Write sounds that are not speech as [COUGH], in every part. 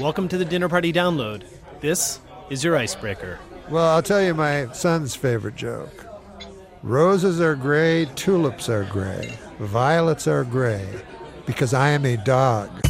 Welcome to the Dinner Party Download. This is your icebreaker. Well, I'll tell you my son's favorite joke. Roses are gray, tulips are gray, violets are gray, because I am a dog.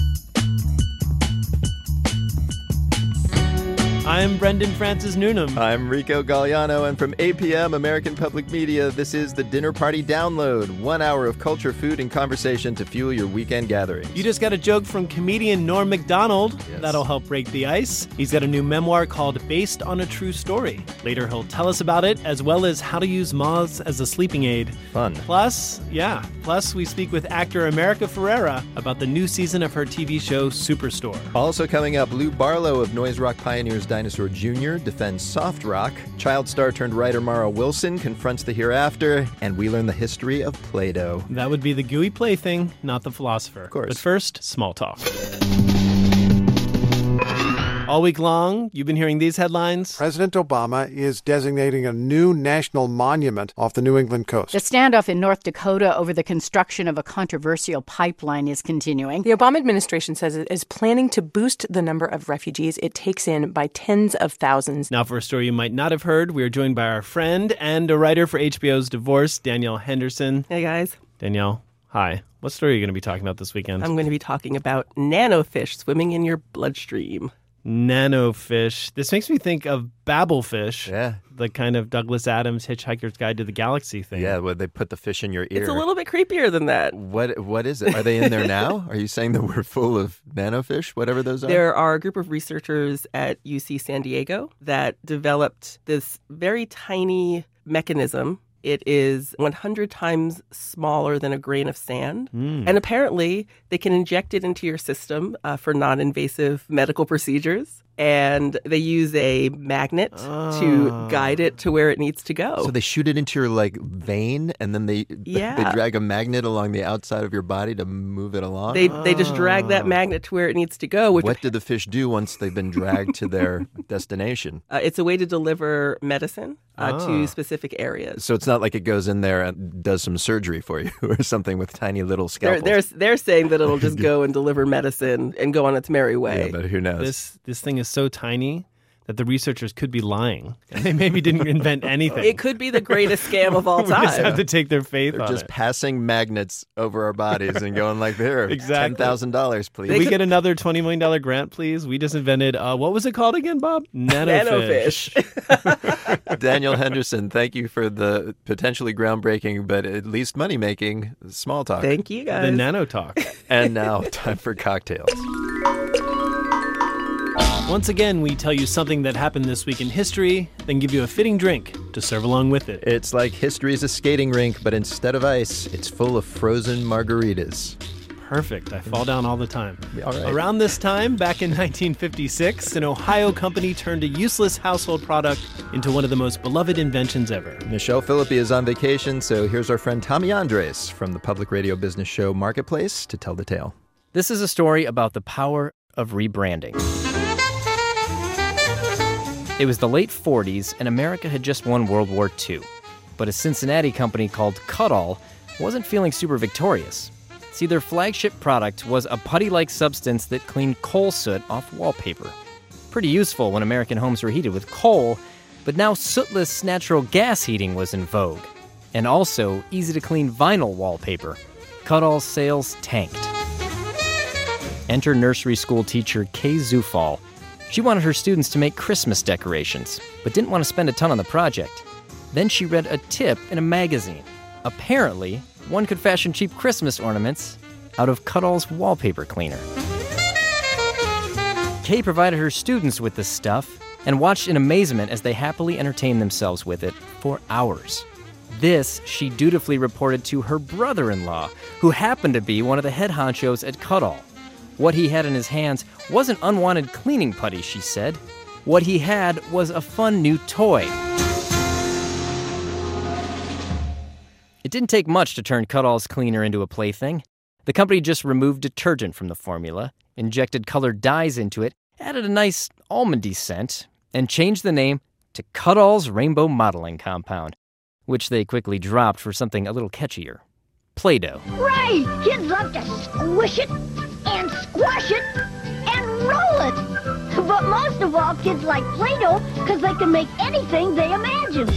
I'm Brendan Francis Newnham. I'm Rico Galliano, and from APM American Public Media, this is the Dinner Party Download. One hour of culture, food, and conversation to fuel your weekend gatherings. You just got a joke from comedian Norm Macdonald. Yes. That'll help break the ice. He's got a new memoir called Based on a True Story. Later, he'll tell us about it, as well as how to use moths as a sleeping aid. Fun. Plus, yeah, plus we speak with actor America Ferrera about the new season of her TV show Superstore. Also coming up, Lou Barlow of Noise Rock Pioneers Dinosaur Jr. defends soft rock. Child star turned writer Mara Wilson confronts the hereafter, and we learn the history of Play Doh. That would be the gooey plaything, not the philosopher. Of course. But first, small talk. Mm-hmm. All week long, you've been hearing these headlines. President Obama is designating a new national monument off the New England coast. The standoff in North Dakota over the construction of a controversial pipeline is continuing. The Obama administration says it is planning to boost the number of refugees it takes in by tens of thousands. Now, for a story you might not have heard, we are joined by our friend and a writer for HBO's Divorce, Danielle Henderson. Hey guys, Danielle, hi. What story are you going to be talking about this weekend? I'm going to be talking about nanofish swimming in your bloodstream. Nanofish. This makes me think of Babelfish, Yeah. the kind of Douglas Adams Hitchhiker's Guide to the Galaxy thing. Yeah, where they put the fish in your ear. It's a little bit creepier than that. What what is it? Are they in there now? [LAUGHS] Are you saying that we're full of nanofish, whatever those are? There are a group of researchers at UC San Diego that developed this very tiny mechanism. It is 100 times smaller than a grain of sand. Hmm. And apparently, they can inject it into your system uh, for non invasive medical procedures. And they use a magnet Ah. to guide it to where it needs to go. So they shoot it into your like vein, and then they Yeah. they drag a magnet along the outside of your body to move it along. they, they just drag that magnet to where it needs to go, which what did the fish do once they've been dragged to their [LAUGHS] destination? uh, it's a way to deliver medicine uh, Ah. to specific areas. So it's not like it goes in there and does some surgery for you [LAUGHS] or something with tiny little They're, they're, they're saying that it'll just [LAUGHS] go and deliver medicine and go on its merry way. yeah, but who knows? This this thing is so tiny that the researchers could be lying. [LAUGHS] They maybe didn't invent [LAUGHS] anything. It could be the greatest scam of all time. [LAUGHS] we just have to take their faith They're on just it. passing magnets over our bodies and going like, "There, Exactly. ten thousand dollars, please." Can we get another twenty million dollar grant, please? We just invented uh, what was it called again, Bob? Nanofish. Nanofish. Danielle Henderson, thank you for the potentially groundbreaking, but at least money making small talk. Thank you, guys. the nano talk. and now, time for cocktails. Once again, we tell you something that happened this week in history, then give you a fitting drink to serve along with it. It's like history's a skating rink, but instead of ice, it's full of frozen margaritas. Perfect. I fall down all the time. All right. Around this time, back in [LAUGHS] 1956, an Ohio company turned a useless household product into one of the most beloved inventions ever. Michelle Philippi is on vacation, so here's our friend Tommy Andres from the public radio business show Marketplace to tell the tale. This is a story about the power of rebranding. It was the late 40s, and America had just won World War II. But a Cincinnati company called Kutol wasn't feeling super victorious. See, their flagship product was a putty like substance that cleaned coal soot off wallpaper. Pretty useful when American homes were heated with coal, but now sootless natural gas heating was in vogue. And also easy to clean vinyl wallpaper. Kutol's sales tanked. Enter nursery school teacher Kay Zufall. She wanted her students to make Christmas decorations, but didn't want to spend a ton on the project. Then she read a tip in a magazine. Apparently, one could fashion cheap Christmas ornaments out of Kutol's wallpaper cleaner. Kay provided her students with this stuff and watched in amazement as they happily entertained themselves with it for hours. This she dutifully reported to her brother in law, who happened to be one of the head honchos at Kutol. What he had in his hands wasn't unwanted cleaning putty, she said. What he had was a fun new toy. It didn't take much to turn Kutol's cleaner into a plaything. The company just removed detergent from the formula, injected colored dyes into it, added a nice almondy scent, and changed the name to Kutol's Rainbow Modeling Compound, which they quickly dropped for something a little catchier Play Doh. Right! Kids love to squish it and squash it and roll it. But most of all, kids like Play-Doh because they can make anything they imagine.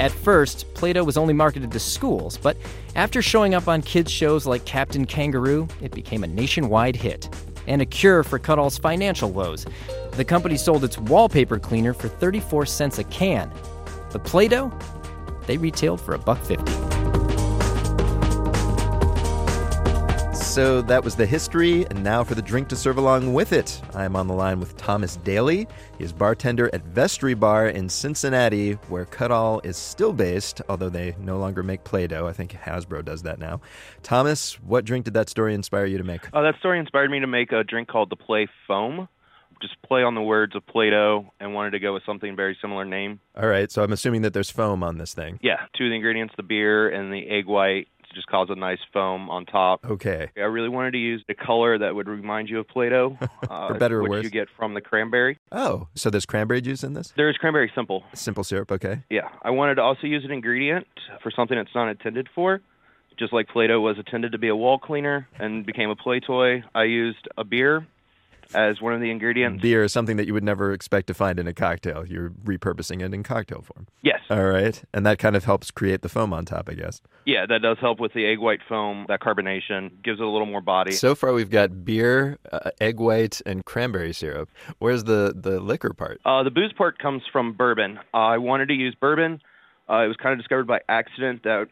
At first, Play Doh was only marketed to schools, but after showing up on kids' shows like Captain Kangaroo, it became a nationwide hit and a cure for Kutol's financial woes. The company sold its wallpaper cleaner for 34 cents a can. But Play Doh, they retailed for a buck 50. So that was the history, and now for the drink to serve along with it. I'm on the line with Thomas Daly. He is bartender at Vestry Bar in Cincinnati, where Kutol is still based, although they no longer make Play Doh. I think Hasbro does that now. Thomas, what drink did that story inspire you to make? Uh, that story inspired me to make a drink called the Play Foam. Just play on the words of Play Doh and wanted to go with something very similar name. All right, so I'm assuming that there's foam on this thing. Yeah, two of the ingredients the beer and the egg white just cause a nice foam on top. Okay. I really wanted to use the color that would remind you of Play-Doh, [LAUGHS] uh, For better or which worse? you get from the cranberry. Oh, so there's cranberry juice in this? There is cranberry simple. Simple syrup, okay. Yeah, I wanted to also use an ingredient for something it's not intended for. Just like Play-Doh was intended to be a wall cleaner and became a play toy, I used a beer as one of the ingredients. Beer is something that you would never expect to find in a cocktail. You're repurposing it in cocktail form. Yes. All right. And that kind of helps create the foam on top, I guess. Yeah, that does help with the egg white foam. That carbonation gives it a little more body. So far, we've got beer, uh, egg white, and cranberry syrup. Where's the, the liquor part? Uh, the booze part comes from bourbon. Uh, I wanted to use bourbon. Uh, it was kind of discovered by accident that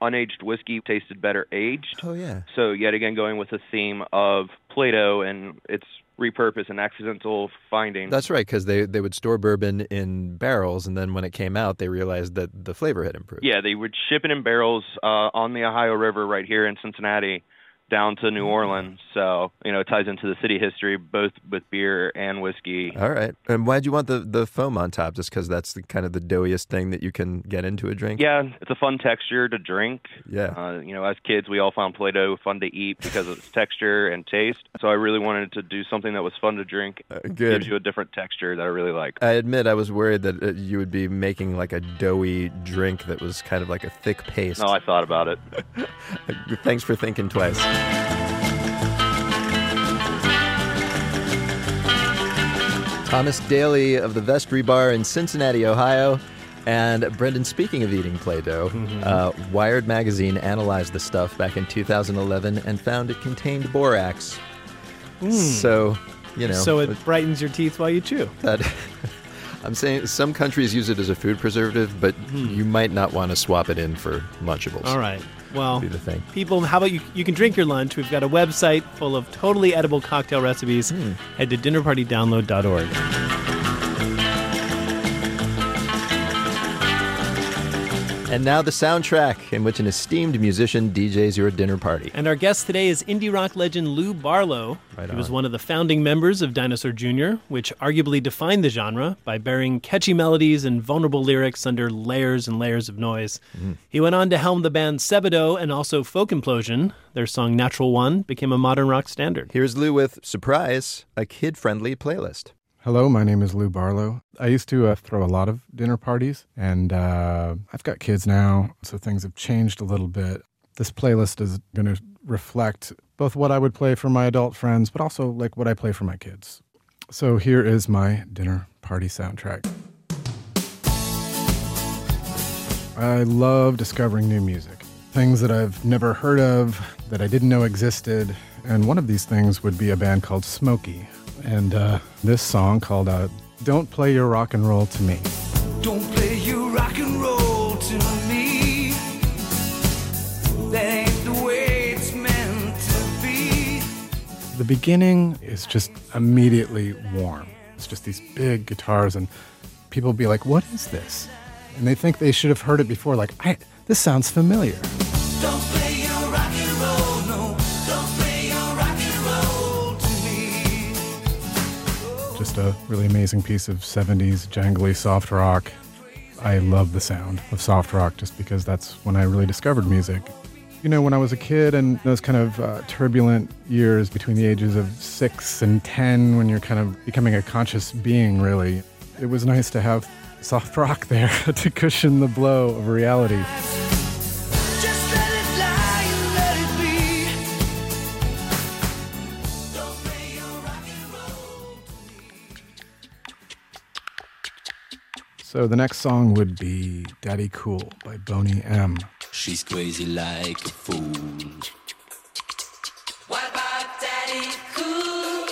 unaged whiskey tasted better aged. Oh, yeah. So yet again, going with the theme of Play-Doh and its repurpose an accidental finding. That's right, because they, they would store bourbon in barrels, and then when it came out, they realized that the flavor had improved. Yeah, they would ship it in barrels uh, on the Ohio River right here in Cincinnati down to New Orleans. So, you know, it ties into the city history both with beer and whiskey. All right. And why'd you want the, the foam on top? Just because that's the kind of the doughiest thing that you can get into a drink? Yeah, it's a fun texture to drink. Yeah. Uh, you know, as kids, we all found Play-Doh fun to eat because of its texture and taste. So I really wanted to do something that was fun to drink. Uh, Gives you a different texture that I really like. I admit I was worried that uh, you would be making like a doughy drink that was kind of like a thick paste. No, I thought about it. [LAUGHS] Thanks for thinking twice. Thomas Daly of the Vestry Bar in Cincinnati, Ohio. And Brendan, speaking of eating Play Doh, [LAUGHS] mm-hmm. uh, Wired Magazine analyzed the stuff back in 2011 and found it contained borax. Hmm. So, you know. so it brightens your teeth while you chew. that [LAUGHS] I'm saying some countries use it as a food preservative, but hmm. you might not want to swap it in for Lunchables. All right. Well, Be the thing. people, how about you? You can drink your lunch. We've got a website full of totally edible cocktail recipes. Hmm. Head to dinnerpartydownload.org. And now the soundtrack in which an esteemed musician DJs your dinner party. And our guest today is indie rock legend Lou Barlow. Right he was one of the founding members of Dinosaur Jr., which arguably defined the genre by burying catchy melodies and vulnerable lyrics under layers and layers of noise. Mm-hmm. He went on to helm the band Sebadoh and also Folk Implosion. Their song Natural One became a modern rock standard. Here's Lou with Surprise, a kid friendly playlist. Hello, my name is Lou Barlow. I used to uh, throw a lot of dinner parties, and uh, I've got kids now, so things have changed a little bit. This playlist is going to reflect both what I would play for my adult friends, but also like what I play for my kids. So here is my dinner party soundtrack. I love discovering new music, things that I've never heard of, that I didn't know existed. And one of these things would be a band called Smokie. And uh, this song called uh, Don't Play Your Rock and Roll to Me. Don't play your rock and roll to me. That ain't the way it's meant to be. The beginning is just immediately warm. It's just these big guitars, and people be like, What is this? And they think they should have heard it before, like, I, This sounds familiar. Don't Just a really amazing piece of 70s jangly soft rock. I love the sound of soft rock just because that's when I really discovered music. You know, when I was a kid and those kind of uh, turbulent years between the ages of six and 10, when you're kind of becoming a conscious being, really, it was nice to have soft rock [LAUGHS] there to cushion the blow of reality. So the next song would be Daddy Cool by Boney M. She's crazy like a fool. What about Daddy Cool?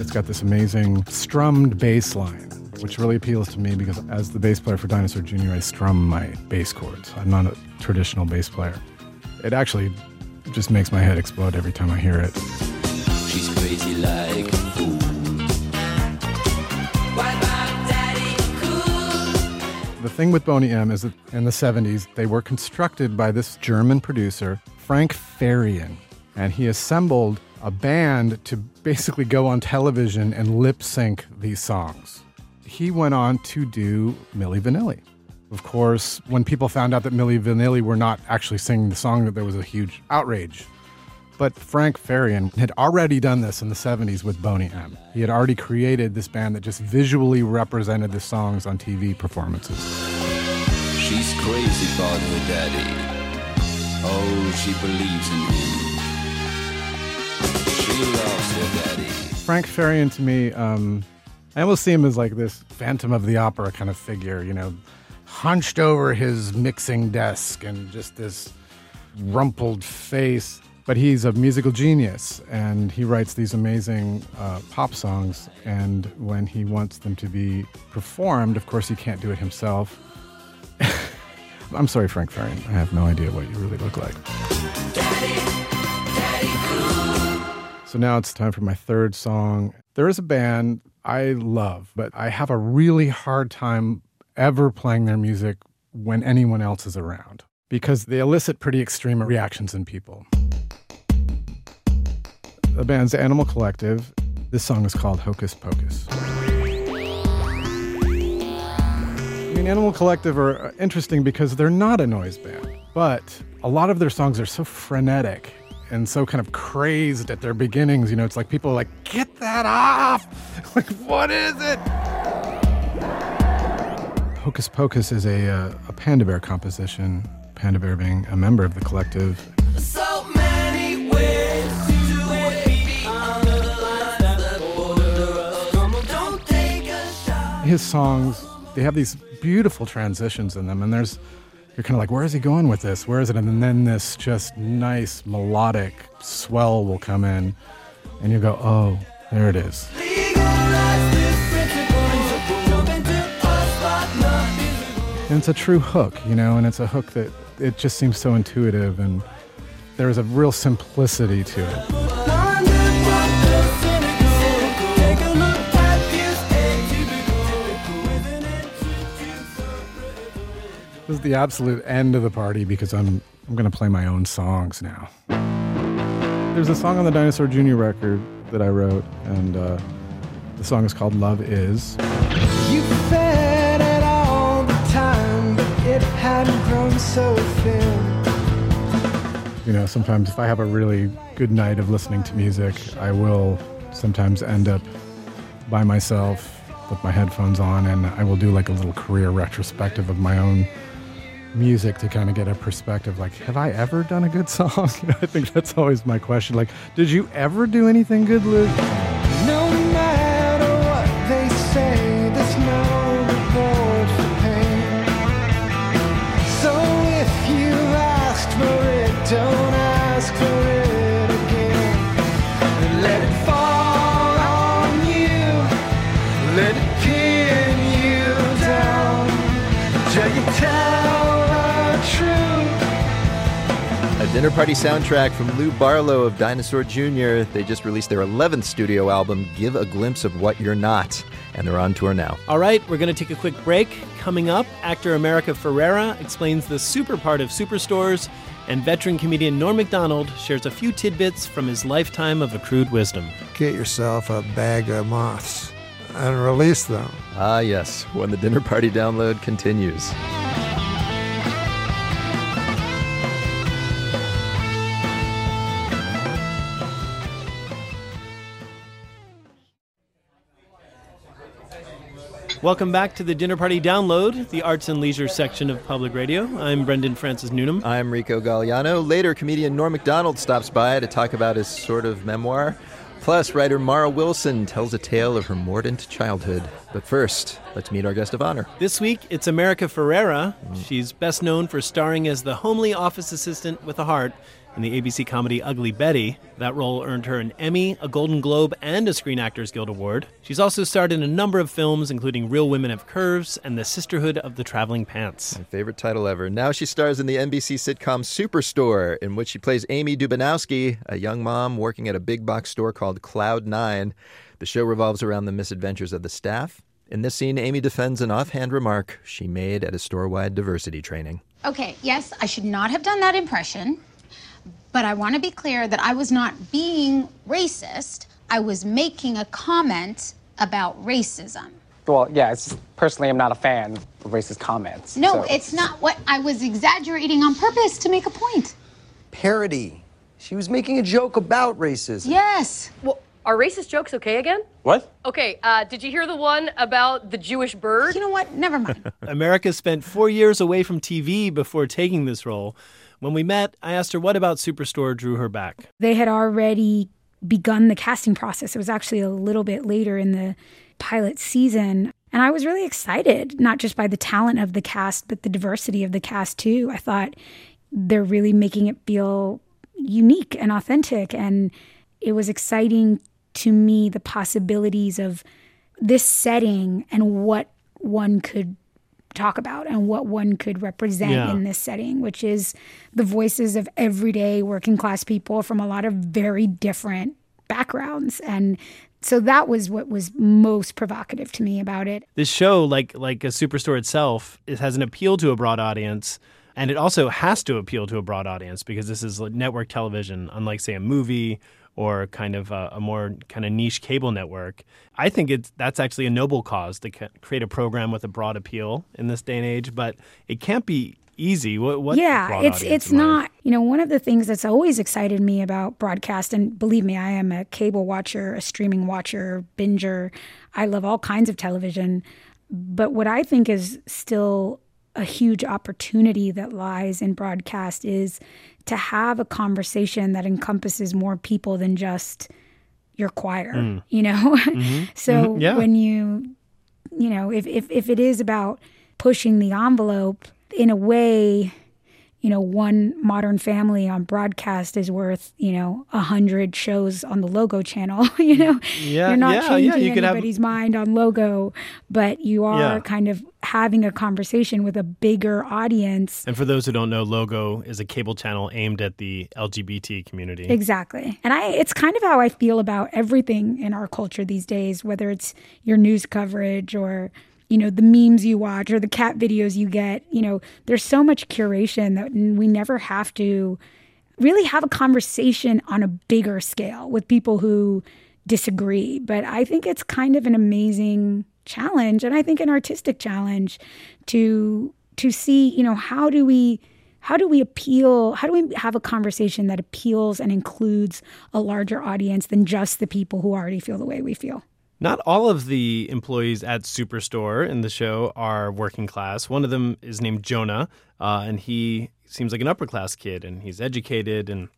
It's got this amazing strummed bass line, which really appeals to me because as the bass player for Dinosaur Jr., I strum my bass chords. I'm not a traditional bass player. It actually just makes my head explode every time I hear it. She's crazy like a fool. The thing with Boney M is that in the 70s, they were constructed by this German producer, Frank Farian, and he assembled a band to basically go on television and lip sync these songs. He went on to do Milli Vanilli. Of course, when people found out that Milli Vanilli were not actually singing the song, that there was a huge outrage. But Frank Farian had already done this in the 70s with Boney M. He had already created this band that just visually represented the songs on TV performances. She's crazy about her daddy. Oh, she believes in him. She loves her daddy. Frank Farian to me, um, I almost see him as like this Phantom of the Opera kind of figure, you know, hunched over his mixing desk and just this rumpled face. But he's a musical genius and he writes these amazing uh, pop songs. And when he wants them to be performed, of course, he can't do it himself. [LAUGHS] I'm sorry, Frank Farian. I have no idea what you really look like. Daddy, Daddy So now it's time for my third song. There is a band I love, but I have a really hard time ever playing their music when anyone else is around because they elicit pretty extreme reactions in people. The band's Animal Collective. This song is called Hocus Pocus. I mean, Animal Collective are interesting because they're not a noise band, but a lot of their songs are so frenetic and so kind of crazed at their beginnings. You know, it's like people are like, get that off! [LAUGHS] like, what is it? Hocus Pocus is a, uh, a Panda Bear composition, Panda Bear being a member of the collective. So His songs, they have these beautiful transitions in them, and there's you're kind of like, where is he going with this? Where is it? And then this just nice melodic swell will come in, and you go, oh, there it is. And it's a true hook, you know, and it's a hook that it just seems so intuitive, and there's a real simplicity to it. This is the absolute end of the party because I'm I'm gonna play my own songs now. There's a song on the Dinosaur Jr. record that I wrote, and uh, the song is called "Love Is." You fed it all the time, but it hadn't grown so thin. You know, sometimes if I have a really good night of listening to music, I will sometimes end up by myself with my headphones on, and I will do like a little career retrospective of my own music to kind of get a perspective like have i ever done a good song [LAUGHS] i think that's always my question like did you ever do anything good luke No matter what they say, there's no reward for pain. So if you asked for it, don't A dinner party soundtrack from Lou Barlow of Dinosaur Jr. They just released their 11th studio album, Give a Glimpse of What You're Not, and they're on tour now. All right, we're going to take a quick break. Coming up, actor America Ferrera explains the super part of superstores, and veteran comedian Norm Macdonald shares a few tidbits from his lifetime of accrued wisdom. Get yourself a bag of moths and release them. Ah, yes, when the dinner party download continues. Welcome back to the Dinner Party Download, the arts and leisure section of public radio. I'm Brendan Francis Newnham. I'm Rico Galliano. Later, comedian Norm Macdonald stops by to talk about his sort of memoir. Plus, writer Mara Wilson tells a tale of her mordant childhood. But first, let's meet our guest of honor. This week, it's America Ferrera. She's best known for starring as the homely office assistant with a heart in the ABC comedy Ugly Betty. That role earned her an Emmy, a Golden Globe, and a Screen Actors Guild Award. She's also starred in a number of films, including Real Women Have Curves and The Sisterhood of the Traveling Pants. My favorite title ever. Now she stars in the NBC sitcom Superstore, in which she plays Amy Dubanowski, a young mom working at a big box store called Cloud Nine. The show revolves around the misadventures of the staff. In this scene, Amy defends an offhand remark she made at a store wide diversity training. Okay, yes, I should not have done that impression, but I want to be clear that I was not being racist. I was making a comment about racism. Well, yeah, it's personally, I'm not a fan of racist comments. No, so- it's not what I was exaggerating on purpose to make a point. Parody. She was making a joke about racism. Yes. Well, are racist jokes okay again? What? Okay, uh, did you hear the one about the Jewish bird? You know what? Never mind. [LAUGHS] America spent four years away from TV before taking this role. When we met, I asked her what about Superstore drew her back. They had already begun the casting process. It was actually a little bit later in the pilot season. And I was really excited, not just by the talent of the cast, but the diversity of the cast too. I thought they're really making it feel unique and authentic. And it was exciting to me the possibilities of this setting and what one could talk about and what one could represent Yeah. in this setting, which is the voices of everyday working class people from a lot of very different backgrounds. And so that was what was most provocative to me about it. This show, like like a Superstore itself, it has an appeal to a broad audience, and it also has to appeal to a broad audience because this is like network television, unlike say a movie or kind of a, a more kind of niche cable network. I think it's that's actually a noble cause to ca- create a program with a broad appeal in this day and age, but it can't be easy. What, what yeah, it's it's not. You know, one of the things that's always excited me about broadcast, and believe me, I am a cable watcher, a streaming watcher, binger. I love all kinds of television, but what I think is still a huge opportunity that lies in broadcast is to have a conversation that encompasses more people than just your choir. Mm. You know, [LAUGHS] Mhm. so Mhm, yeah. when you you know if, if if it is about pushing the envelope in a way you know one modern family on broadcast is worth you know a hundred shows on the logo channel [LAUGHS] you know Yeah, you're not yeah, yeah, changing you could have- anybody's mind on logo but you are Yeah. kind of having a conversation with a bigger audience And for those who don't know, Logo is a cable channel aimed at the LGBT community. Exactly. And I it's kind of how I feel about everything in our culture these days, whether it's your news coverage or you know the memes you watch or the cat videos you get, you know, there's so much curation that we never have to really have a conversation on a bigger scale with people who disagree. But I think it's kind of an amazing challenge and I think an artistic challenge to to see, you know, how do we how do we appeal how do we have a conversation that appeals and includes a larger audience than just the people who already feel the way we feel Not all of the employees at Superstore in the show are working class. One of them is named Jonah, uh, and he seems like an upper class kid, and he's educated, and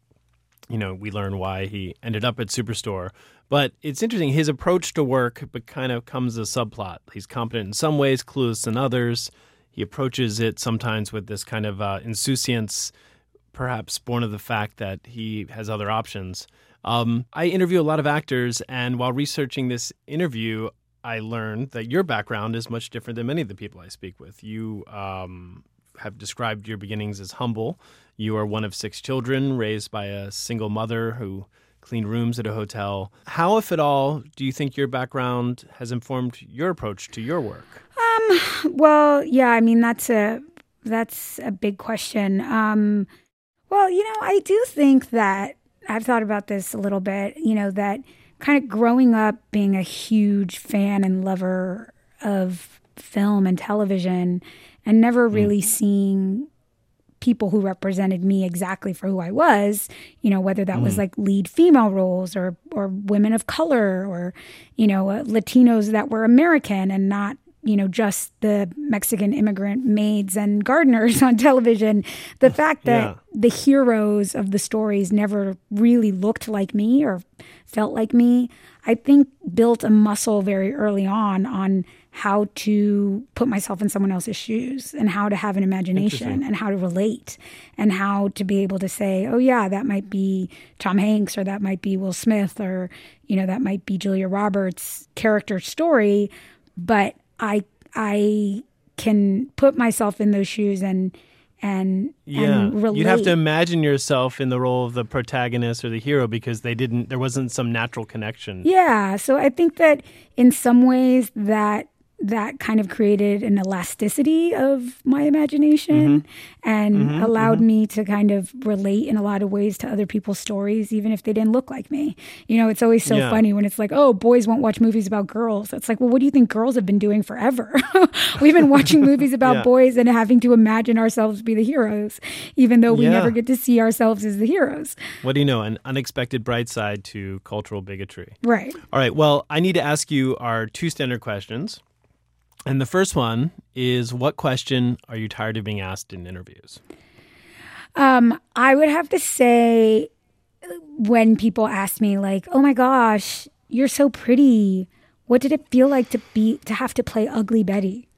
you know we learn why he ended up at Superstore. But it's interesting his approach to work, but kind of comes as a subplot. He's competent in some ways, clueless in others. He approaches it sometimes with this kind of uh, insouciance, perhaps born of the fact that he has other options. Um, I interview a lot of actors, and while researching this interview, I learned that your background is much different than many of the people I speak with. You um, have described your beginnings as humble. You are one of six children raised by a single mother who cleaned rooms at a hotel. How, if at all, do you think your background has informed your approach to your work? Um, well, yeah, I mean that's a that's a big question. Um, well, you know, I do think that I've thought about this a little bit, you know, that kind of growing up being a huge fan and lover of film and television and never really seeing people who represented me exactly for who I was, you know, whether that was Mm. like lead female roles or or women of color or you know, uh, Latinos that were American and not you know, just the Mexican immigrant maids and gardeners [LAUGHS] on television. The oh, fact that Yeah. the heroes of the stories never really looked like me or felt like me, I think built a muscle very early on on how to put myself in someone else's shoes and how to have an imagination and how to relate and how to be able to say, oh, yeah, that might be Tom Hanks or that might be Will Smith or, you know, that might be Julia Roberts' character story. But I, I can put myself in those shoes and, and, Yeah, and you'd have to imagine yourself in the role of the protagonist or the hero because they didn't. There wasn't some natural connection. Yeah. So I think that in some ways that that kind of created an elasticity of my imagination and Mhm, allowed mhm. me to kind of relate in a lot of ways to other people's stories, even if they didn't look like me. You know, it's always so Yeah. funny when it's like, oh, boys won't watch movies about girls. It's like, well, what do you think girls have been doing forever? [LAUGHS] We've been watching movies about Yeah. boys and having to imagine ourselves to be the heroes, even though we Yeah. never get to see ourselves as the heroes. What do you know? An unexpected bright side to cultural bigotry. Right. All right. Well, I need to ask you our two standard questions. And the first one is what question are you tired of being asked in interviews? Um, I would have to say when people ask me like, "Oh my gosh, you're so pretty. What did it feel like to be to have to play ugly Betty?"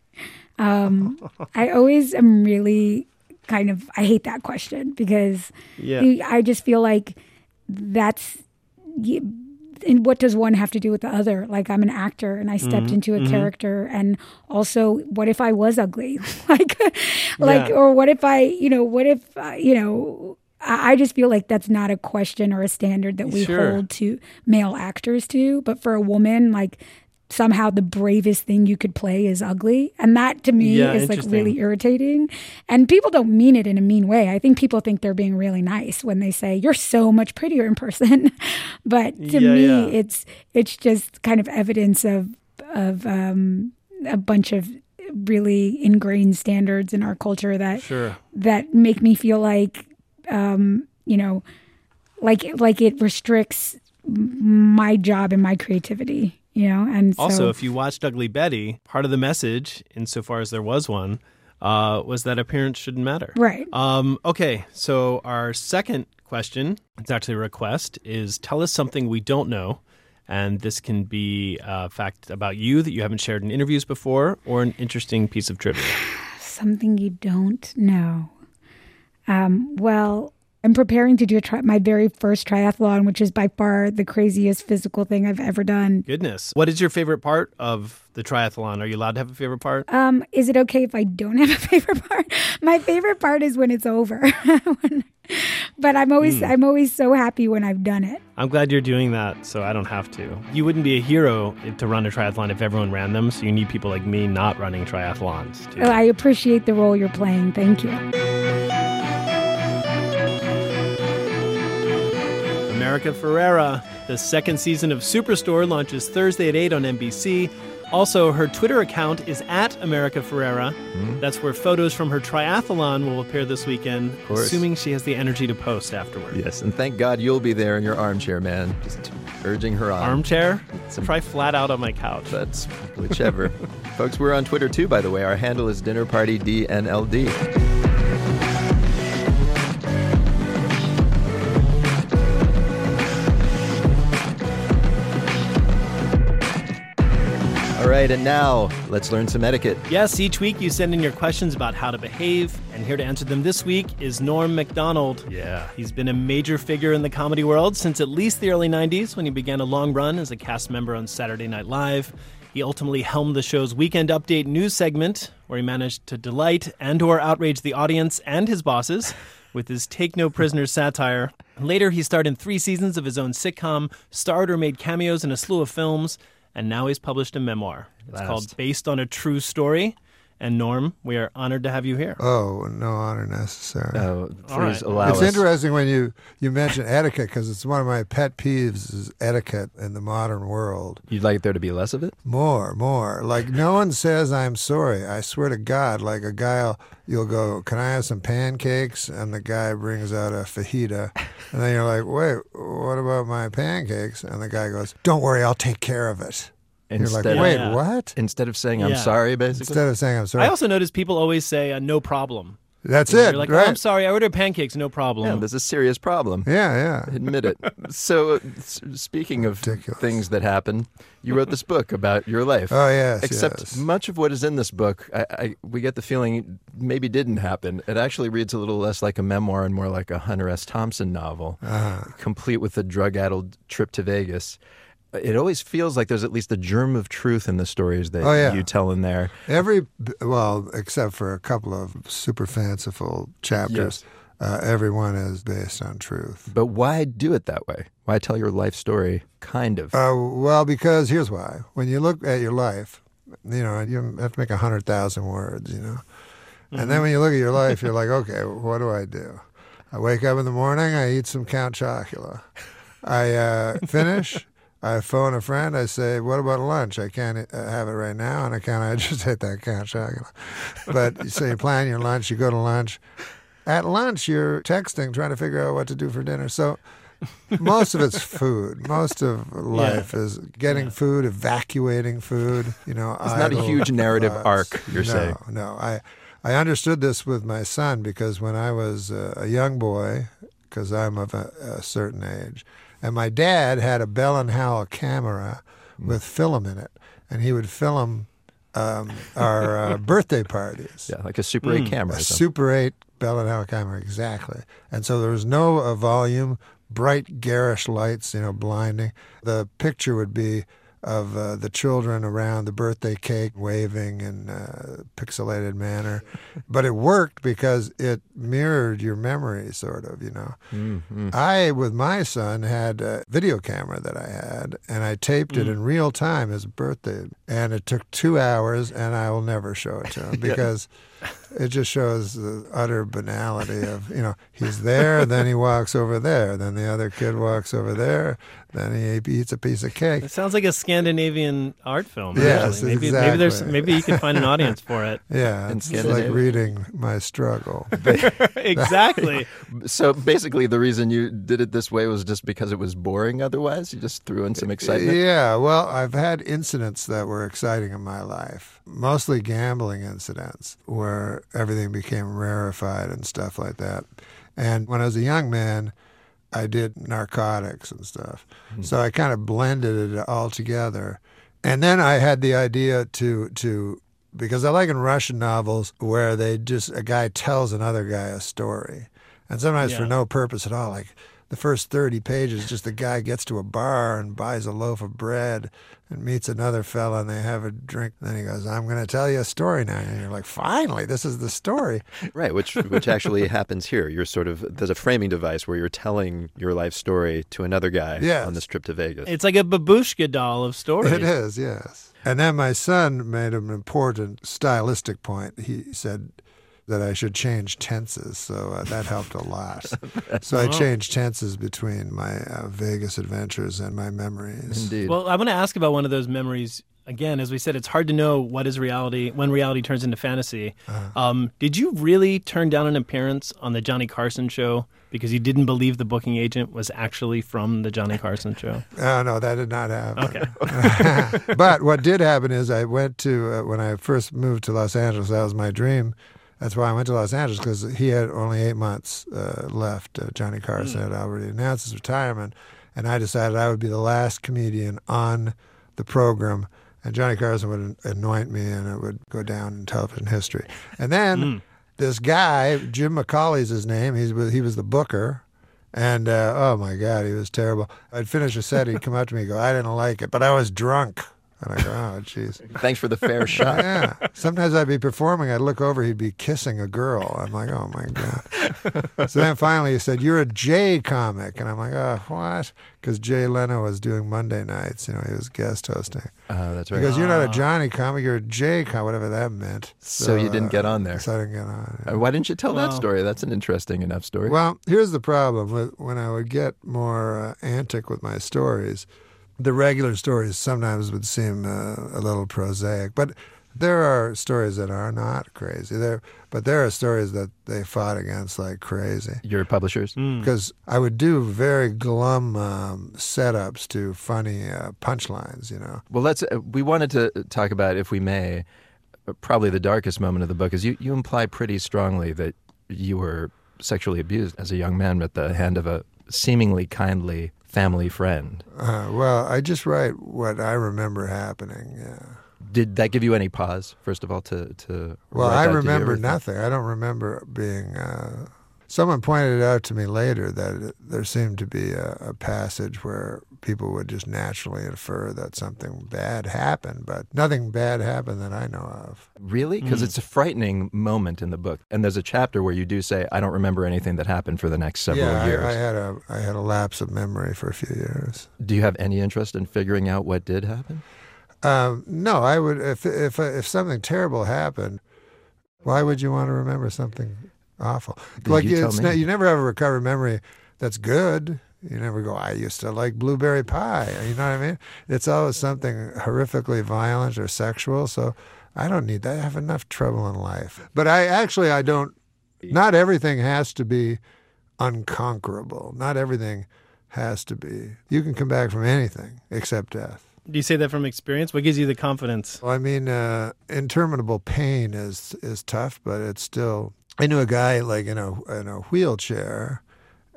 Um, I always am really kind of I hate that question because Yeah. I just feel like that's y- and what does one have to do with the other? Like I'm an actor and I stepped Mhm, into a mhm. character and also what if I was ugly? like [LAUGHS] like Yeah. or what if I, you know, what if uh, you know I I just feel like that's not a question or a standard that we Sure. hold to male actors to, but for a woman like somehow the bravest thing you could play is ugly. And that to me Yeah, is like really irritating. And people don't mean it in a mean way. I think people think they're being really nice when they say you're so much prettier in person. [LAUGHS] But to Yeah, me yeah. it's it's just kind of evidence of of um a bunch of really ingrained standards in our culture that Sure. that make me feel like um you know like like it restricts my job and my creativity you know and so, Also, if you watched Ugly Betty, part of the message, insofar as there was one, uh, was that appearance shouldn't matter. Right. Um, okay, so our second question, it's actually a request, is tell us something we don't know. And this can be a fact about you that you haven't shared in interviews before or an interesting piece of trivia. [SIGHS] something you don't know um well I'm preparing to do a tri- my very first triathlon, which is by far the craziest physical thing I've ever done. Goodness. What is your favorite part of the triathlon? Are you allowed to have a favorite part? Um, is it okay if I don't have a [LAUGHS] favorite part? My favorite part is when it's over. [LAUGHS] but I'm always Hmm. I'm always so happy when I've done it. I'm glad you're doing that so I don't have to. You wouldn't be a hero to run a triathlon if everyone ran them, so you need people like me not running triathlons. Too. Oh, I appreciate the role you're playing. Thank you. America Ferrera. The second season of Superstore launches Thursday at 8 on NBC. Also, her Twitter account is at America Ferrera. Hmm. That's where photos from her triathlon will appear this weekend, assuming she has the energy to post afterward. Yes, and thank God you'll be there in your armchair, man, just urging her on. Armchair? Try flat out on my couch. That's whichever. [LAUGHS] Folks, we're on Twitter too, by the way. Our handle is Dinner right, and now let's learn some etiquette. Yes, each week you send in your questions about how to behave, and here to answer them this week is Norm Macdonald. Yeah. He's been a major figure in the comedy world since at least the early 90s when he began a long run as a cast member on Saturday Night Live. He ultimately helmed the show's Weekend Update news segment, where he managed to delight and or outrage the audience and his bosses with his Take No Prisoners satire. Later, he starred in three seasons of his own sitcom, starred or made cameos in a slew of films, and now he's published a memoir. It's Last. called Based on a True Story. And Norm, we are honored to have you here. Oh, no honor necessary. Oh, All right. it's interesting when you, you mention etiquette because it's one of my pet peeves is etiquette in the modern world. You'd like there to be less of it? More, more. Like no one says I'm sorry. I swear to God, like a guy, will you'll go, "Can I have some pancakes?" And the guy brings out a fajita, and then you're like, "Wait, what about my pancakes?" And the guy goes, "Don't worry, I'll take care of it." You're like, Instead of- wait, Yeah. what? Instead of saying I'm Yeah. sorry, basically. Instead of saying I'm sorry. I also notice people always say uh, "no problem." That's You know, it, You're like, right. oh, "I'm sorry, I ordered pancakes, no problem." Yeah, there's a serious problem. Yeah, yeah. Admit it. [LAUGHS] So, uh, s- speaking of things that happen, you wrote this book about your life. Oh, yes, Except yes. much of what is in this book, I, I, we get the feeling maybe didn't happen. It actually reads a little less like a memoir and more like a Hunter S. Thompson novel, Uh-huh. complete with a drug-addled trip to Vegas. It always feels like there's at least a germ of truth in the stories that Oh, yeah. you tell in there. Every well, except for a couple of super fanciful chapters, uh, every one is based on truth. But why do it that way? Why tell your life story, kind of? Uh, well, because here's why: when you look at your life, you know you have to make a hundred thousand words, you know, and then when you look at your life, you're like, okay, what do I do? I wake up in the morning, I eat some Count Chocula. I uh, finish. I phone a friend. I say, "What about lunch? I can't uh, have it right now, and I can't. I [LAUGHS] just ate that Count But so you plan your lunch. You go to lunch. At lunch, you're texting, trying to figure out what to do for dinner. So most of it's food. Most of life is getting food, evacuating food. You know, It's not a huge narrative thoughts. arc, you're no, saying. No, I I understood this with my son because when I was uh, a young boy, because I'm of a, a certain age, and my dad had a Bell and Howell camera Mm. with film in it, and he would film um, our uh, [LAUGHS] birthday parties. Yeah, like a Super 8 camera A something. Super 8 Bell and Howell camera, exactly. And so there was no uh, volume, bright, garish lights, you know, blinding. The picture would be of uh, the children around the birthday cake waving in a pixelated manner. [LAUGHS] but it worked because it mirrored your memory, sort of, you know. Mhm. I, with my son, had a video camera that I had, and I taped it Mm. in real time his birthday. And it took two hours, and I will never show it to him [LAUGHS] Yeah. Because it just shows the utter banality of, you know, he's there, then he walks over there, then the other kid walks over there, then he eats a piece of cake. It sounds like a Scandinavian art film. Yes, actually. maybe maybe there's maybe you can find an audience for it. [LAUGHS] Yeah, it's like reading my struggle. [LAUGHS] exactly. [LAUGHS] So basically, the reason you did it this way was just because it was boring. Otherwise, you just threw in some excitement. Yeah, well, I've had incidents that were exciting in my life, mostly gambling incidents where everything became rarefied and stuff like that. And when I was a young man, I did narcotics and stuff. Hmm. So I kind of blended it all together. And then I had the idea to to because I like in Russian novels where they just a guy tells another guy a story. And sometimes for no purpose at all. Like the first 30 pages, just the guy gets to a bar and buys a loaf of bread and meets another fella and they have a drink. And Then he goes, I'm going to tell you a story now. And you're like, finally, this is the story. Right, which which actually [LAUGHS] happens here. You're sort of there's a framing device where you're telling your life story to another guy Yes. on this trip to Vegas. It's like a babushka doll of stories. It is, yes. And then my son made an important stylistic point. He said that I should change tenses, so uh, that helped a lot. [LAUGHS] so I changed tenses between my uh, Vegas adventures and my memories. Indeed. Well, I want to ask about one of those memories. Again, as we said, it's hard to know what is reality when reality turns into fantasy. Uh-huh. Um, did you really turn down an appearance on the Johnny Carson show because you didn't believe the booking agent was actually from the Johnny Carson show? Oh, [LAUGHS] no, that did not happen. Okay. [LAUGHS] but what did happen is I went to, uh, when I first moved to Los Angeles, that was my dream. That's why I went to Los Angeles because he had only eight months uh, left. Uh, Johnny Carson had already announced his retirement. And I decided I would be the last comedian on the program. And Johnny Carson would anoint me and it would go down in television history. And then this guy, Jim McCawley's his name, he's, he was the booker. And uh, oh my God, he was terrible. I'd finish a set, he'd come up to me and go, I didn't like it, but I was drunk. And I go, oh, jeez. Thanks for the fair [LAUGHS] shot. Yeah. Sometimes I'd be performing, I'd look over, he'd be kissing a girl. I'm like, oh my God. [LAUGHS] so then finally he said, You're a Jay comic. And I'm like, oh, what? Because Jay Leno was doing Monday nights. You know, he was guest hosting. Oh, that's right. Because you're not a Johnny comic, you're a Jay comic, whatever that meant. So you didn't get on there. So I didn't get on. Uh, Why didn't you tell that story? That's an interesting enough story. Well, here's the problem with when I would get more uh, antic with my stories. The regular stories sometimes would seem uh, a little prosaic, but There are stories that are not crazy. There, but there are stories that they fought against like crazy. Your publishers? Because I would do very glum um, setups to funny uh, punchlines. You know. Well, let's. Uh, we wanted to talk about, if we may, uh, probably the darkest moment of the book is you. You imply pretty strongly that you were sexually abused as a young man at the hand of a seemingly kindly family friend. Uh, well, I just write what I remember happening. Yeah. Did that give you any pause, first of all, to to? Well, I? Remember nothing. I don't remember being. Uh, someone pointed it out to me later that there seemed to be a, a passage where people would just naturally infer that something bad happened, but nothing bad happened that I know of. Really? Because Mm. it's a frightening moment in the book, and there's a chapter where you do say, "I don't remember anything that happened for the next several yeah, years." I, I had a I had a lapse of memory for a few years. Do you have any interest in figuring out what did happen? Um, no, I would if if if something terrible happened. Why would you want to remember something awful? Did like you tell it's me? not, you never have a recovered memory that's good. You never go. I used to like blueberry pie. You know what I mean? It's always something horrifically violent or sexual. So I don't need that. I have enough trouble in life. But I actually I don't. Not everything has to be unconquerable. Not everything has to be. You can come back from anything except death. Do you say that from experience? What gives you the confidence? Well, I mean, uh, interminable pain is is tough, but it's still. I knew a guy like in a in a wheelchair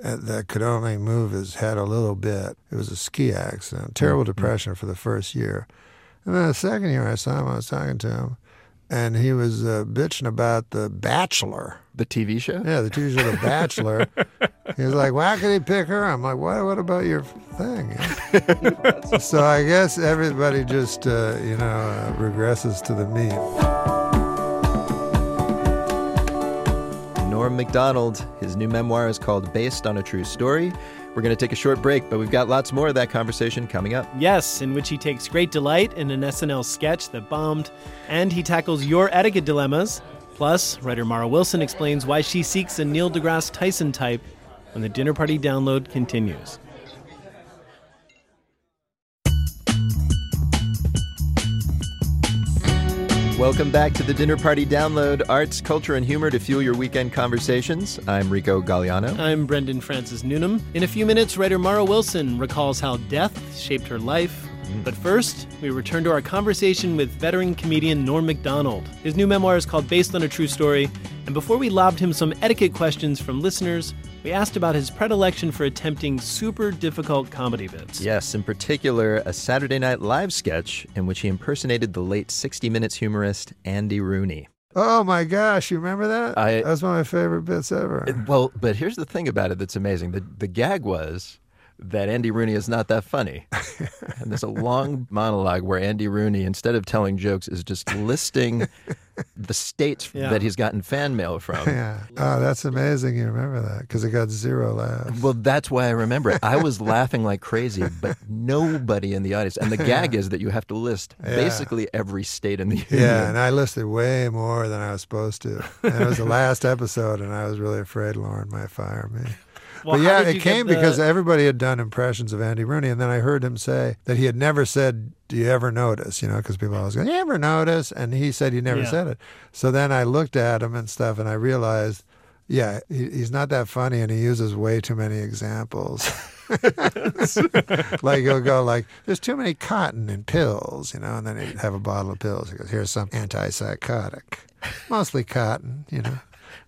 that could only move his head a little bit. It was a ski accident. Terrible depression for the first year, and then the second year I saw him. I was talking to him, and he was uh, bitching about the Bachelor. The TV show? Yeah, the TV show The Bachelor. [LAUGHS] he was like, "Why could he pick her?" I'm like, "What? What about your thing?" [LAUGHS] so I guess everybody just uh, you know uh, regresses to the mean. Norm Macdonald. His new memoir is called Based on a True Story. We're going to take a short break, but we've got lots more of that conversation coming up. Yes, in which he takes great delight in an SNL sketch that bombed, and he tackles your etiquette dilemmas. Plus, writer Mara Wilson explains why she seeks a Neil deGrasse Tyson type when the dinner party download continues. Welcome back to the Dinner Party Download Arts, Culture, and Humor to fuel your weekend conversations. I'm Rico Gagliano. I'm Brendan Francis Newnam. In a few minutes, writer Mara Wilson recalls how death shaped her life. Mm. But first, we return to our conversation with veteran comedian Norm Macdonald. His new memoir is called Based on a True Story, and before we lobbed him some etiquette questions from listeners, we asked about his predilection for attempting super difficult comedy bits. Yes, in particular, a Saturday Night Live sketch in which he impersonated the late 60 Minutes humorist Andy Rooney. Oh my gosh, you remember that? I- That's one of my favorite bits ever. Well, but here's the thing about it that's amazing. The, the gag was that Andy Rooney is not that funny. [LAUGHS] and there's a long monologue where Andy Rooney, instead of telling jokes, is just listing the states Yeah. that he's gotten fan mail from. yeah. Oh, that's amazing. You remember that because it got zero laughs. Well, that's why I remember it. I was [LAUGHS] laughing like crazy, but nobody in the audience. And the gag is that you have to list Yeah. basically every state in the union. Yeah, and I listed way more than I was supposed to. And it was the last episode, and I was really afraid Lorne might fire me. Well, but yeah, it came the- because everybody had done impressions of Andy Rooney, and then I heard him say that he had never said, "Do you ever notice?" You know, because people always go, "You ever notice?" And he said he never Yeah. said it. So then I looked at him and stuff, and I realized, yeah, he, he's not that funny, and he uses way too many examples. [LAUGHS] like he'll go like, "There's too many cotton in pills," you know, and then he'd have a bottle of pills. He goes, "Here's some antipsychotic, mostly cotton," you know.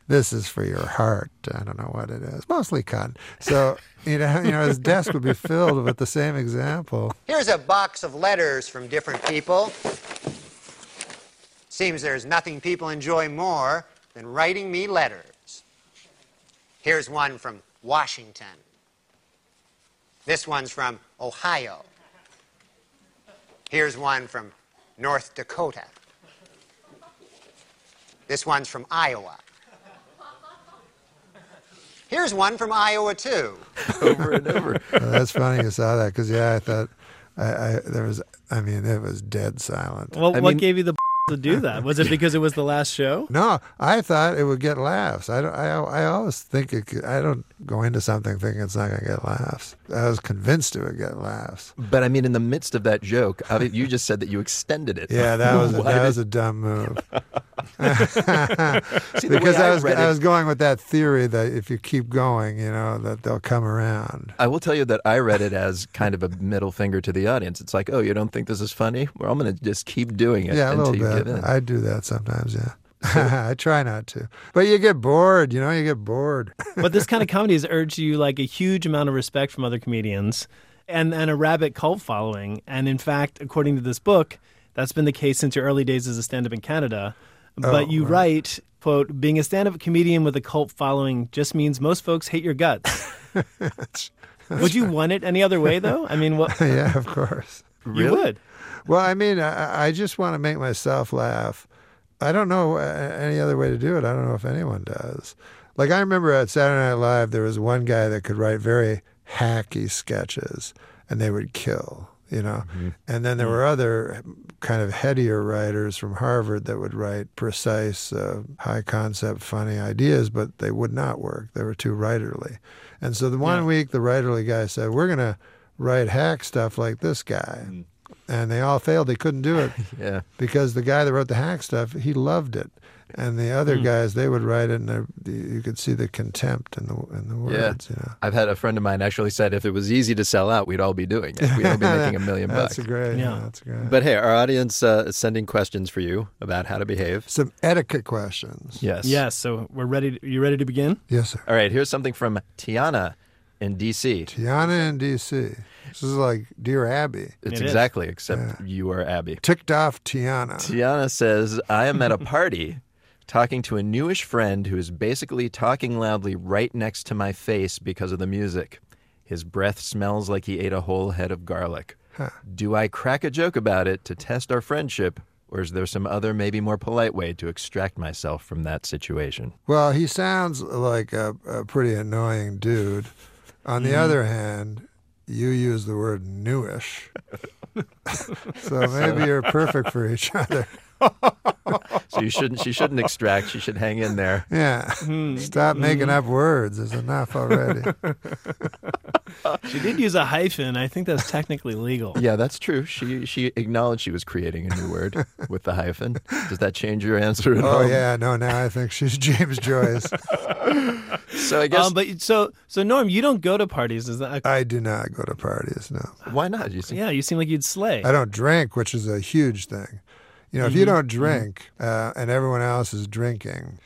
This is for your heart. I don't know what it is. Mostly cotton. So you know, you know, his desk would be filled with the same example. Here's a box of letters from different people. Seems there's nothing people enjoy more than writing me letters. Here's one from Washington. This one's from Ohio. Here's one from North Dakota. This one's from Iowa. Here's one from Iowa, too. [LAUGHS] over and over. Uh, that's funny you saw that because yeah, I thought I, I there was. I mean, it was dead silent. Well, what gave you the to do that? Was it because it was the last show? [LAUGHS] No, I thought it would get laughs. I, don't, I, I always think it could, I don't go into something thinking it's not going to get laughs. I was convinced it would get laughs. But I mean, in the midst of that joke, I mean, you just said that you extended it. Yeah, that was a, that was a dumb move. [LAUGHS] [LAUGHS] See, because I, I was read I was going with that theory that if you keep going, you know, that they'll come around. I will tell you that I read it as kind of a middle finger to the audience. It's like, oh, you don't think this is funny? Well, I'm going to just keep doing it Yeah, a until little you bit. In. I do that sometimes. Yeah. [LAUGHS] [LAUGHS] I try not to, but you get bored. You know, you get bored. but this kind of [LAUGHS] comedy has urged you like a huge amount of respect from other comedians and, and a rabid cult following. And in fact, according to this book, that's been the case since your early days as a stand up in Canada. Oh, but Oh, you right. write, quote, being a stand up comedian with a cult following just means most folks hate your guts. would you want it any other way, though? I mean, what? yeah, of course. You would. Well, I mean, I, I just want to make myself laugh. I don't know uh, any other way to do it. I don't know if anyone does. Like I remember at Saturday Night Live, there was one guy that could write very hacky sketches, and they would kill. You know, and then there were other kind of headier writers from Harvard that would write precise, uh, high concept, funny ideas, but they would not work. They were too writerly. And so the one week, the writerly guy said, "We're going to write hack stuff like this guy," and they all failed. They couldn't do it [LAUGHS] yeah. because the guy that wrote the hack stuff, he loved it, and the other Hmm. guys, they would write it, and you could see the contempt in the in the words. Yeah. You know. I've had a friend of mine actually said if it was easy to sell out, we'd all be doing it. We'd all be making a [LAUGHS] million bucks. That's great. Yeah, that's great. But hey, our audience uh, is sending questions for you about how to behave. Some etiquette questions. Yes. Yes. So we're ready. To, you ready to begin? Yes, sir. All right, here's something from Tiana in D.C. Tiana in D.C. This is like Dear Abby. It's It is. exactly, except you are Abby. Ticked off Tiana. Tiana says, I am at a party talking to a newish friend who is basically talking loudly right next to my face because of the music. His breath smells like he ate a whole head of garlic. Do I crack a joke about it to test our friendship, or is there some other, maybe more polite way to extract myself from that situation? Well, he sounds like a, a pretty annoying dude. On the Mhm. other hand, you use the word newish. [LAUGHS] so maybe you're perfect for each other. [LAUGHS] So you shouldn't. She shouldn't extract. She should hang in there. Yeah. Hmm. Stop making up words. There's enough already. [LAUGHS] She did use a hyphen. I think that's technically legal. Yeah, that's true. She she acknowledged she was creating a new word with the hyphen. Does that change your answer at all? oh, yeah. No, now I think she's James Joyce. [LAUGHS] So I guess Um, but so so Norm, you don't go to parties, is that? I do not go to parties, no. why not? You see, yeah, you seem like you'd slay. I don't drink, which is a huge thing. You know, if Mm-hmm. you don't drink uh, and everyone else is drinking,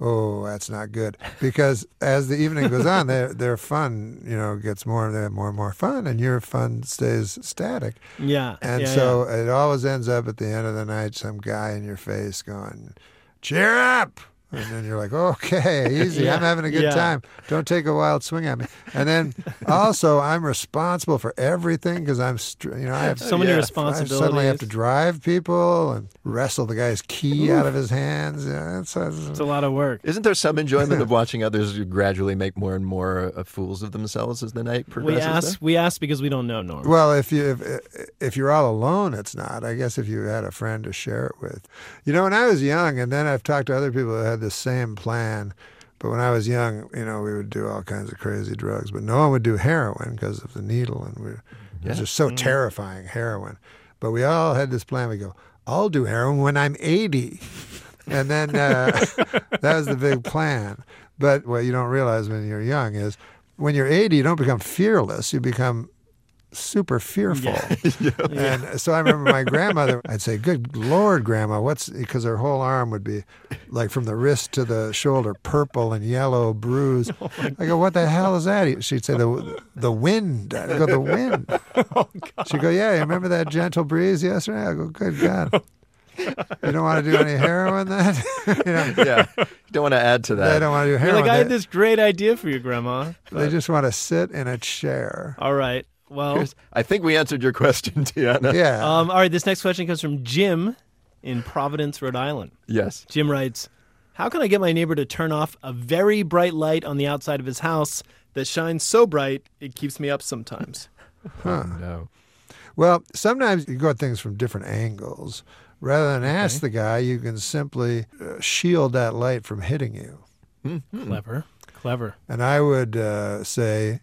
oh, that's not good. Because as the evening goes on, their [LAUGHS] their fun, you know, gets more and more and more fun, and your fun stays static. Yeah, And yeah, so it always ends up at the end of the night, some guy in your face going, "Cheer up." And then you're like, okay, [LAUGHS] easy. I'm having a good yeah. time. Don't take a wild swing at me. And then also, I'm responsible for everything because I'm, str- you know, I have So many I suddenly have to drive people and wrestle the guy's key out of his hands. Yeah, it's, It's a lot of work. Isn't there some enjoyment of [LAUGHS] watching others gradually make more and more uh, fools of themselves as the night progresses? We progresses? ask we ask because we don't know Norm. Well, if you if, if you're all alone, it's not. I guess if you had a friend to share it with, you know. When I was young, and then I've talked to other people that had the same plan. But when I was young, you know, we would do all kinds of crazy drugs, but no one would do heroin because of the needle, and we it was just so Mm. terrifying heroin. But we all had this plan. We go, I'll do heroin when I'm 80, and then uh, [LAUGHS] that was the big plan. But what you don't realize when you're young is when you're 80, you don't become fearless. You become super fearful. [LAUGHS] And so I remember my grandmother, I'd say, Good Lord, Grandma, what's because her whole arm would be like from the wrist to the shoulder, purple and yellow, bruised. [LAUGHS] Oh I go, What the hell is that? She'd say, The, the wind. I go, The wind. [LAUGHS] Oh, She'd go, Yeah, you remember that gentle breeze yesterday? I go, Good God. You don't want to do any heroin then? you know? yeah, you don't want to add to that. They don't want to do heroin. You're like I had this great idea for you, Grandma. they just want to sit in a chair. All right. Well, Here's- I think we answered your [LAUGHS] question, Tiana. Yeah. um, all right. This next question comes from Jim in Providence, Rhode Island. Yes. Jim writes, "How can I get my neighbor to turn off a very bright light on the outside of his house that shines so bright it keeps me up sometimes?" [LAUGHS] Huh. No. Well, sometimes you go at things from different angles. Rather than ask the guy, you can simply uh, shield that light from hitting you. Clever. Clever. And I would uh, say,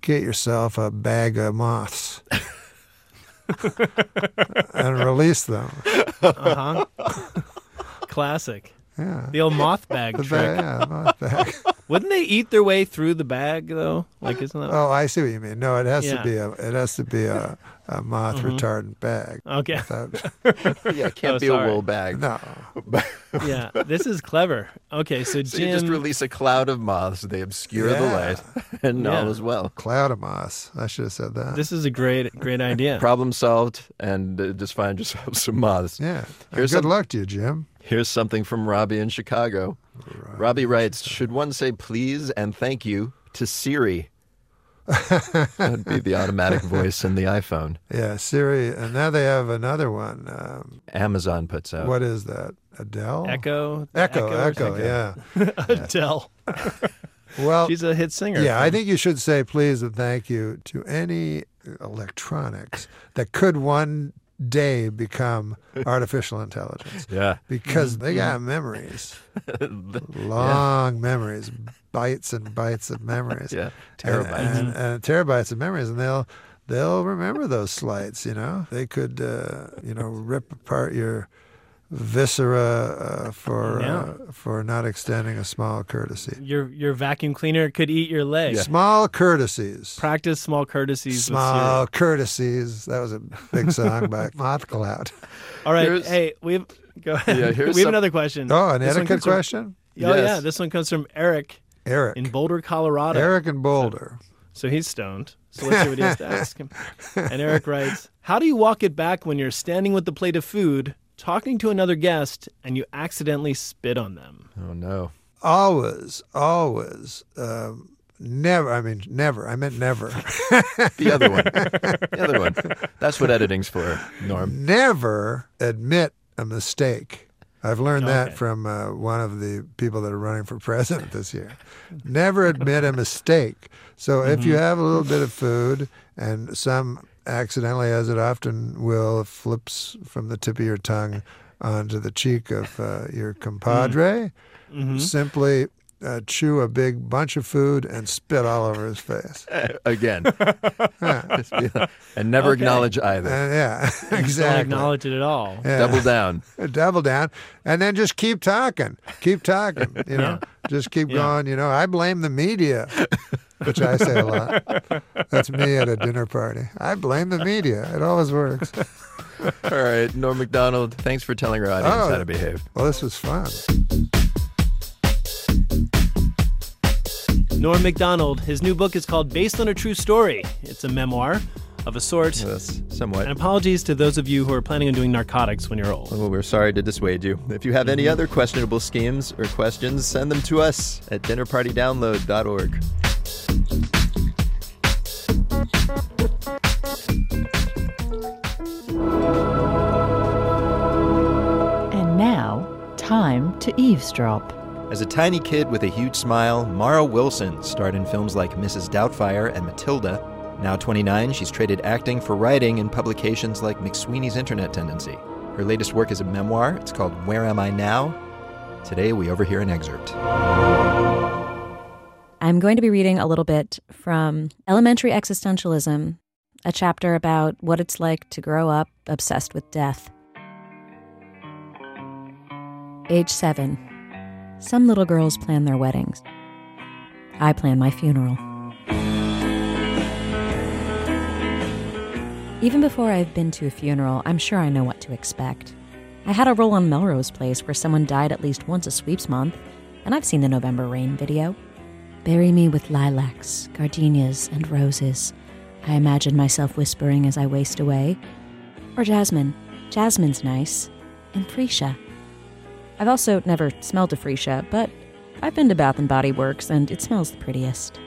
get yourself a bag of moths and release them. Uh huh. [LAUGHS] Classic. Yeah. The old moth bag The trick. yeah, moth bag. [LAUGHS] Wouldn't they eat their way through the bag though? Like, isn't that? Oh, I see what you mean. No, it has Yeah. to be a it has to be a, a moth Mhm. retardant bag. Okay. Without- [LAUGHS] yeah, it can't Oh, be sorry. a wool bag. No. [LAUGHS] yeah, this is clever. Okay, so So Jim. you just release a cloud of moths. They obscure the light, [LAUGHS] and Yeah. all is well. Cloud of moths. I should have said that. This is a great, great idea. Problem solved, and uh, just find yourself some moths. Yeah. Here's good some- luck to you, Jim. Here's something from Robbie in Chicago. Robbie writes, "Should one say please and thank you to Siri?" That'd be the automatic voice in the iPhone. [LAUGHS] Yeah, Siri, and now they have another one. Um, Amazon puts out. what is that? Adele? Echo. Echo, or Echo, something? yeah. [LAUGHS] Adele. [LAUGHS] Well, She's a hit singer. Yeah, I think you should say please and thank you to any electronics that could one day become artificial intelligence. [LAUGHS] Yeah. Because they got [LAUGHS] memories, [LAUGHS] long memories, bytes and bytes of memories. Yeah, And- terabytes. And, and terabytes of memories, and they'll they'll remember those slights. You know, they could uh, you know rip apart your viscera uh, for Yeah. uh, for not extending a small courtesy. Your your vacuum cleaner could eat your leg. Small courtesies. Practice small courtesies. Small With courtesies. That was a big song by [LAUGHS] Moth Cloud. All right. Here's- hey, we've go ahead. Yeah, here's [LAUGHS] we have some- another question. Oh, an This one etiquette comes from- question? Oh Yes. yeah, this one comes from Eric Eric. in Boulder, Colorado. Eric in Boulder. So he's stoned. So let's see what he has to [LAUGHS] ask him. And Eric writes, How do you walk it back when you're standing with the plate of food, talking to another guest, and you accidentally spit on them? Oh no. Always, always, um, never. I mean, never. I meant never. [LAUGHS] The other one. [LAUGHS] The other one. That's what editing's for, Norm. never admit a mistake. I've learned that from uh, one of the people that are running for [LAUGHS] president this year. Never admit a mistake. So if you have a little bit of food and some accidentally, as it often will, flips from the tip of your tongue onto the cheek of uh, your compadre, simply uh, chew a big bunch of food and spit all over his face. [LAUGHS] Again. [LAUGHS] [LAUGHS] and never Okay. acknowledge either. And yeah, You just don't exactly. acknowledge it at all. Yeah. Double down. double down, and then just keep talking, keep talking. You know, just keep Yeah. going. You know, I blame the media, which I say a lot. That's me at a dinner party. I blame the media. It always works. [LAUGHS] All right, Norm Macdonald, thanks for telling our audience Oh. how to oh, behave. Well, this was fun. Norm Macdonald, his new book is called Based on a True Story. It's a memoir of a sort. Yes, somewhat. And apologies to those of you who are planning on doing narcotics when you're old. Well, we're sorry to dissuade you. If you have any other questionable schemes or questions, send them to us at dinnerpartydownload.org. And now, time to eavesdrop. As a tiny kid with a huge smile, Mara Wilson starred in films like Mrs. Doubtfire and Matilda. Now 29, she's traded acting for writing in publications like McSweeney's Internet Tendency. Her latest work is a memoir. It's called Where Am I Now? Today, we overhear an excerpt. I'm going to be reading a little bit from Elementary Existentialism, a chapter about what it's like to grow up obsessed with death. Age 7. Some little girls plan their weddings. I plan my funeral. Even before I've been to a funeral, I'm sure I know what to expect. I had a role on Melrose Place where someone died at least once a sweeps month, and I've seen the November Rain video. Bury me with lilacs, gardenias, and roses. I imagine myself whispering as I waste away. Or jasmine. Jasmine's nice. And freesia. I've also never smelled a freesia, but I've been to Bath and Body Works and it smells the prettiest.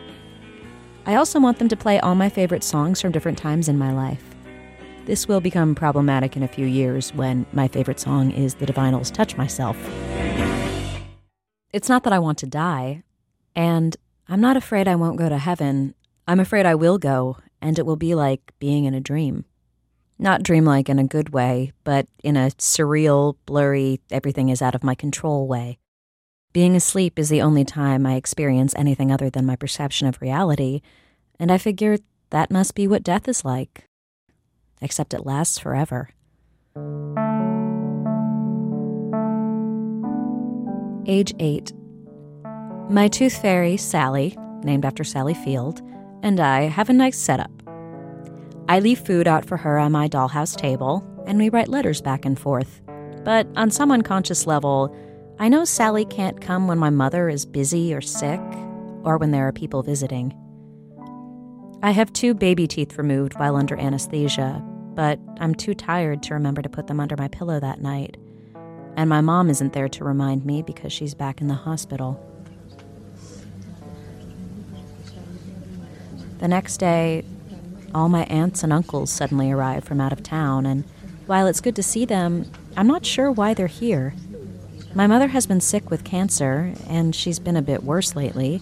I also want them to play all my favorite songs from different times in my life. This will become problematic in a few years when my favorite song is The Divinyls Touch Myself. It's not that I want to die, and I'm not afraid I won't go to heaven. I'm afraid I will go, and it will be like being in a dream. Not dreamlike in a good way, but in a surreal, blurry, everything is out of my control way. Being asleep is the only time I experience anything other than my perception of reality, and I figure that must be what death is like. Except it lasts forever. Age 8. My tooth fairy, Sally, named after Sally Field, and I have a nice setup. I leave food out for her on my dollhouse table, and we write letters back and forth. But on some unconscious level, I know Sally can't come when my mother is busy or sick, or when there are people visiting. I have two baby teeth removed while under anesthesia, but I'm too tired to remember to put them under my pillow that night. And my mom isn't there to remind me because she's back in the hospital. The next day, all my aunts and uncles suddenly arrive from out of town, and while it's good to see them, I'm not sure why they're here. My mother has been sick with cancer, and she's been a bit worse lately,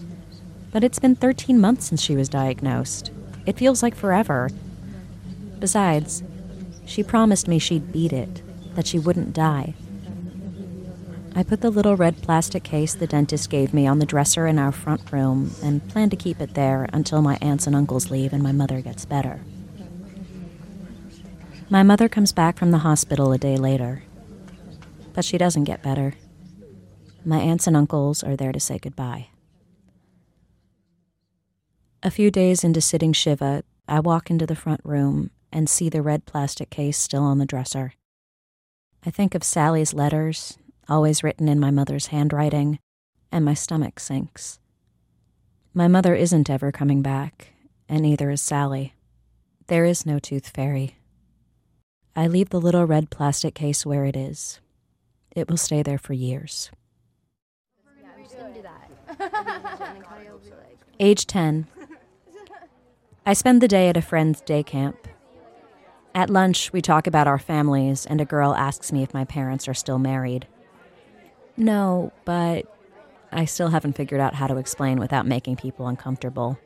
but it's been 13 months since she was diagnosed. It feels like forever. Besides, she promised me she'd beat it, that she wouldn't die. I put the little red plastic case the dentist gave me on the dresser in our front room and plan to keep it there until my aunts and uncles leave and my mother gets better. My mother comes back from the hospital a day later, but she doesn't get better. My aunts and uncles are there to say goodbye. A few days into sitting Shiva, I walk into the front room and see the red plastic case still on the dresser. I think of Sally's letters always written in my mother's handwriting, and my stomach sinks. My mother isn't ever coming back, and neither is Sally. There is no tooth fairy. I leave the little red plastic case where it is. It will stay there for years. Age 10. I spend the day at a friend's day camp. At lunch, we talk about our families, and a girl asks me if my parents are still married. No, but I still haven't figured out how to explain without making people uncomfortable.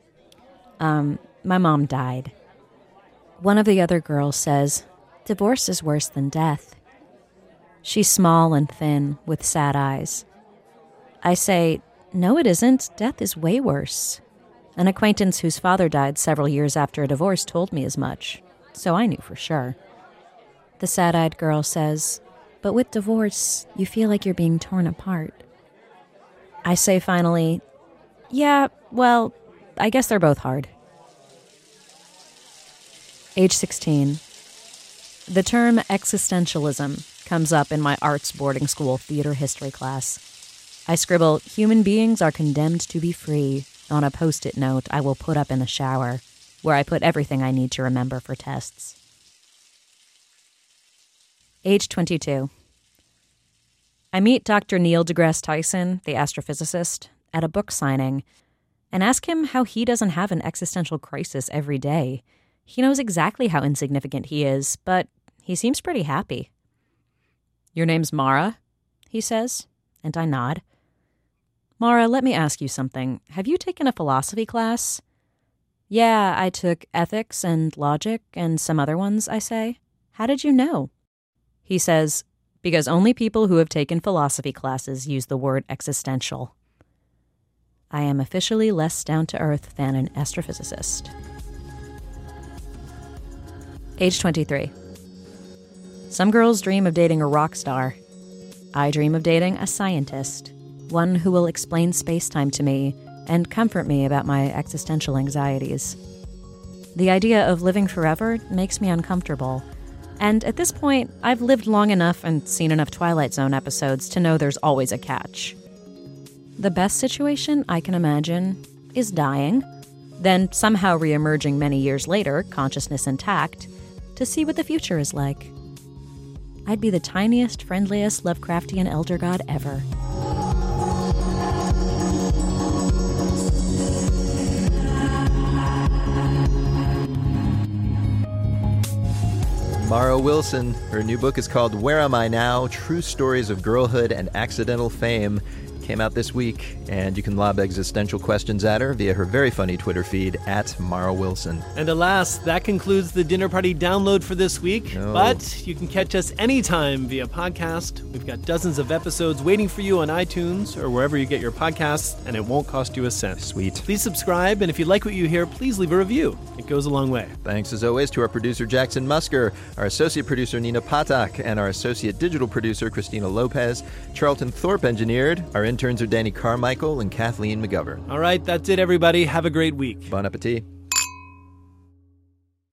Um, my mom died. One of the other girls says, Divorce is worse than death. She's small and thin, with sad eyes. I say, No, it isn't. Death is way worse. An acquaintance whose father died several years after a divorce told me as much, so I knew for sure. The sad eyed girl says, But with divorce, you feel like you're being torn apart. I say finally, Yeah, well, I guess they're both hard. Age 16. The term existentialism comes up in my arts boarding school theater history class. I scribble, Human beings are condemned to be free on a post it note I will put up in the shower, where I put everything I need to remember for tests. Age 22. I meet Dr. Neil deGrasse Tyson, the astrophysicist, at a book signing and ask him how he doesn't have an existential crisis every day. He knows exactly how insignificant he is, but he seems pretty happy. Your name's Mara? he says, and I nod. Mara, let me ask you something. Have you taken a philosophy class? Yeah, I took ethics and logic and some other ones, I say. How did you know? He says, because only people who have taken philosophy classes use the word existential. I am officially less down to earth than an astrophysicist. Age 23. Some girls dream of dating a rock star. I dream of dating a scientist, one who will explain space time to me and comfort me about my existential anxieties. The idea of living forever makes me uncomfortable. And at this point, I've lived long enough and seen enough Twilight Zone episodes to know there's always a catch. The best situation I can imagine is dying, then somehow reemerging many years later, consciousness intact, to see what the future is like. I'd be the tiniest, friendliest Lovecraftian elder god ever. Mara Wilson. Her new book is called Where Am I Now? True Stories of Girlhood and Accidental Fame. Came out this week, and you can lob existential questions at her via her very funny Twitter feed at Mara Wilson. And alas, that concludes the Dinner Party download for this week. No. But you can catch us anytime via podcast. We've got dozens of episodes waiting for you on iTunes or wherever you get your podcasts, and it won't cost you a cent. Sweet. Please subscribe, and if you like what you hear, please leave a review. It goes a long way. Thanks as always to our producer Jackson Musker, our associate producer Nina Patak, and our associate digital producer Christina Lopez. Charlton Thorpe engineered. Our interns are Danny Carmichael and Kathleen McGovern. All right, that's it, everybody. Have a great week. Bon appetit.